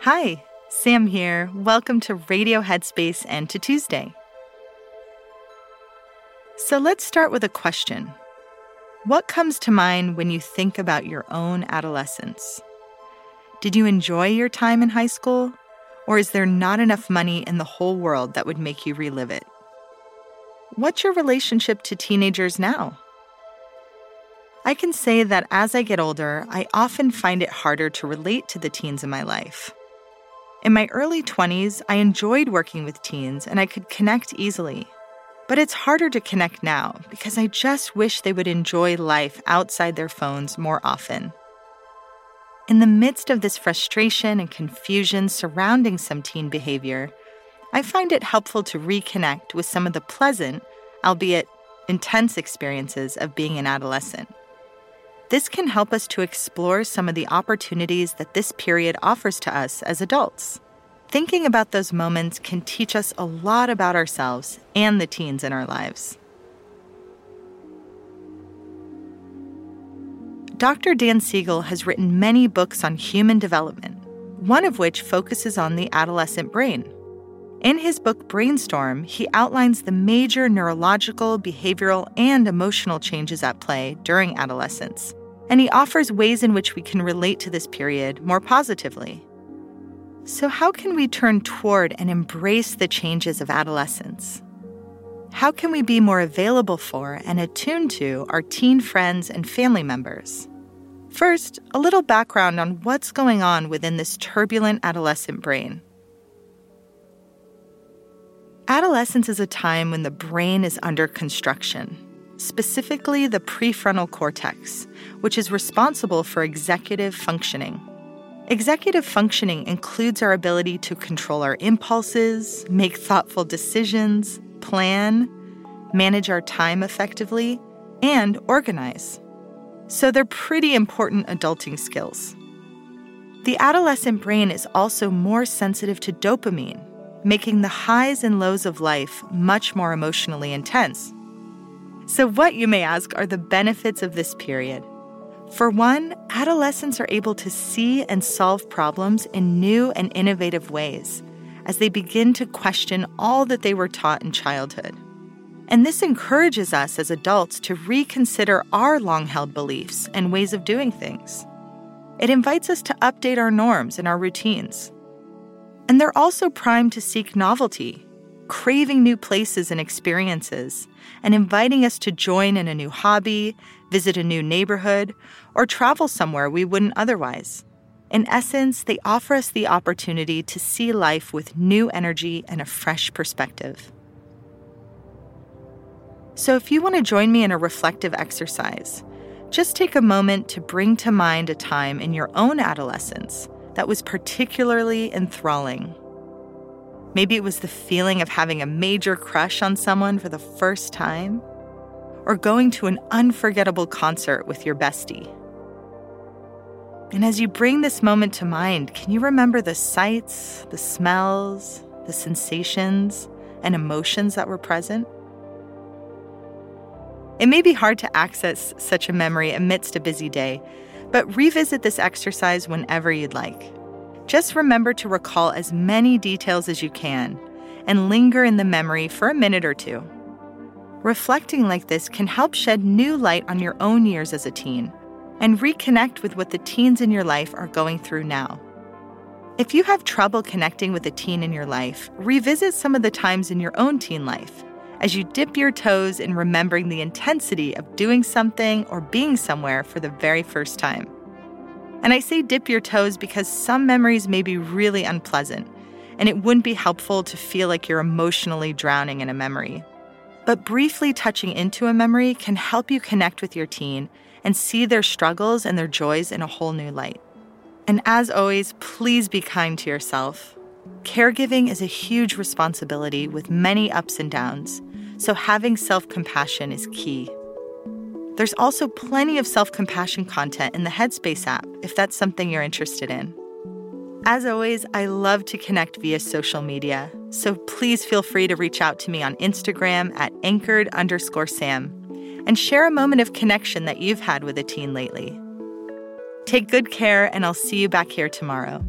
Hi, Sam here. Welcome to Radio Headspace and to Tuesday. So let's start with a question. What comes to mind when you think about your own adolescence? Did you enjoy your time in high school? Or is there not enough money in the whole world that would make you relive it? What's your relationship to teenagers now? I can say that as I get older, I often find it harder to relate to the teens in my life. In my early 20s, I enjoyed working with teens and I could connect easily. But it's harder to connect now because I just wish they would enjoy life outside their phones more often. In the midst of this frustration and confusion surrounding some teen behavior, I find it helpful to reconnect with some of the pleasant, albeit intense experiences of being an adolescent. This can help us to explore some of the opportunities that this period offers to us as adults. Thinking about those moments can teach us a lot about ourselves and the teens in our lives. Dr. Dan Siegel has written many books on human development, one of which focuses on the adolescent brain. In his book Brainstorm, he outlines the major neurological, behavioral, and emotional changes at play during adolescence, and he offers ways in which we can relate to this period more positively. So, how can we turn toward and embrace the changes of adolescence? How can we be more available for and attuned to our teen friends and family members? First, a little background on what's going on within this turbulent adolescent brain. Adolescence is a time when the brain is under construction, specifically the prefrontal cortex, which is responsible for executive functioning. Executive functioning includes our ability to control our impulses, make thoughtful decisions, plan, manage our time effectively, and organize. So they're pretty important adulting skills. The adolescent brain is also more sensitive to dopamine, making the highs and lows of life much more emotionally intense. So, what, you may ask, are the benefits of this period? For one, adolescents are able to see and solve problems in new and innovative ways as they begin to question all that they were taught in childhood. And this encourages us as adults to reconsider our long held beliefs and ways of doing things. It invites us to update our norms and our routines. And they're also primed to seek novelty, craving new places and experiences, and inviting us to join in a new hobby, visit a new neighborhood, or travel somewhere we wouldn't otherwise. In essence, they offer us the opportunity to see life with new energy and a fresh perspective. So, if you want to join me in a reflective exercise, just take a moment to bring to mind a time in your own adolescence that was particularly enthralling. Maybe it was the feeling of having a major crush on someone for the first time, or going to an unforgettable concert with your bestie. And as you bring this moment to mind, can you remember the sights, the smells, the sensations, and emotions that were present? It may be hard to access such a memory amidst a busy day, but revisit this exercise whenever you'd like. Just remember to recall as many details as you can and linger in the memory for a minute or two. Reflecting like this can help shed new light on your own years as a teen and reconnect with what the teens in your life are going through now. If you have trouble connecting with a teen in your life, revisit some of the times in your own teen life as you dip your toes in remembering the intensity of doing something or being somewhere for the very first time. And I say dip your toes because some memories may be really unpleasant, and it wouldn't be helpful to feel like you're emotionally drowning in a memory. But briefly touching into a memory can help you connect with your teen and see their struggles and their joys in a whole new light. And as always, please be kind to yourself. Caregiving is a huge responsibility with many ups and downs, so having self compassion is key. There's also plenty of self compassion content in the Headspace app if that's something you're interested in. As always, I love to connect via social media, so please feel free to reach out to me on Instagram at anchored underscore Sam and share a moment of connection that you've had with a teen lately. Take good care, and I'll see you back here tomorrow.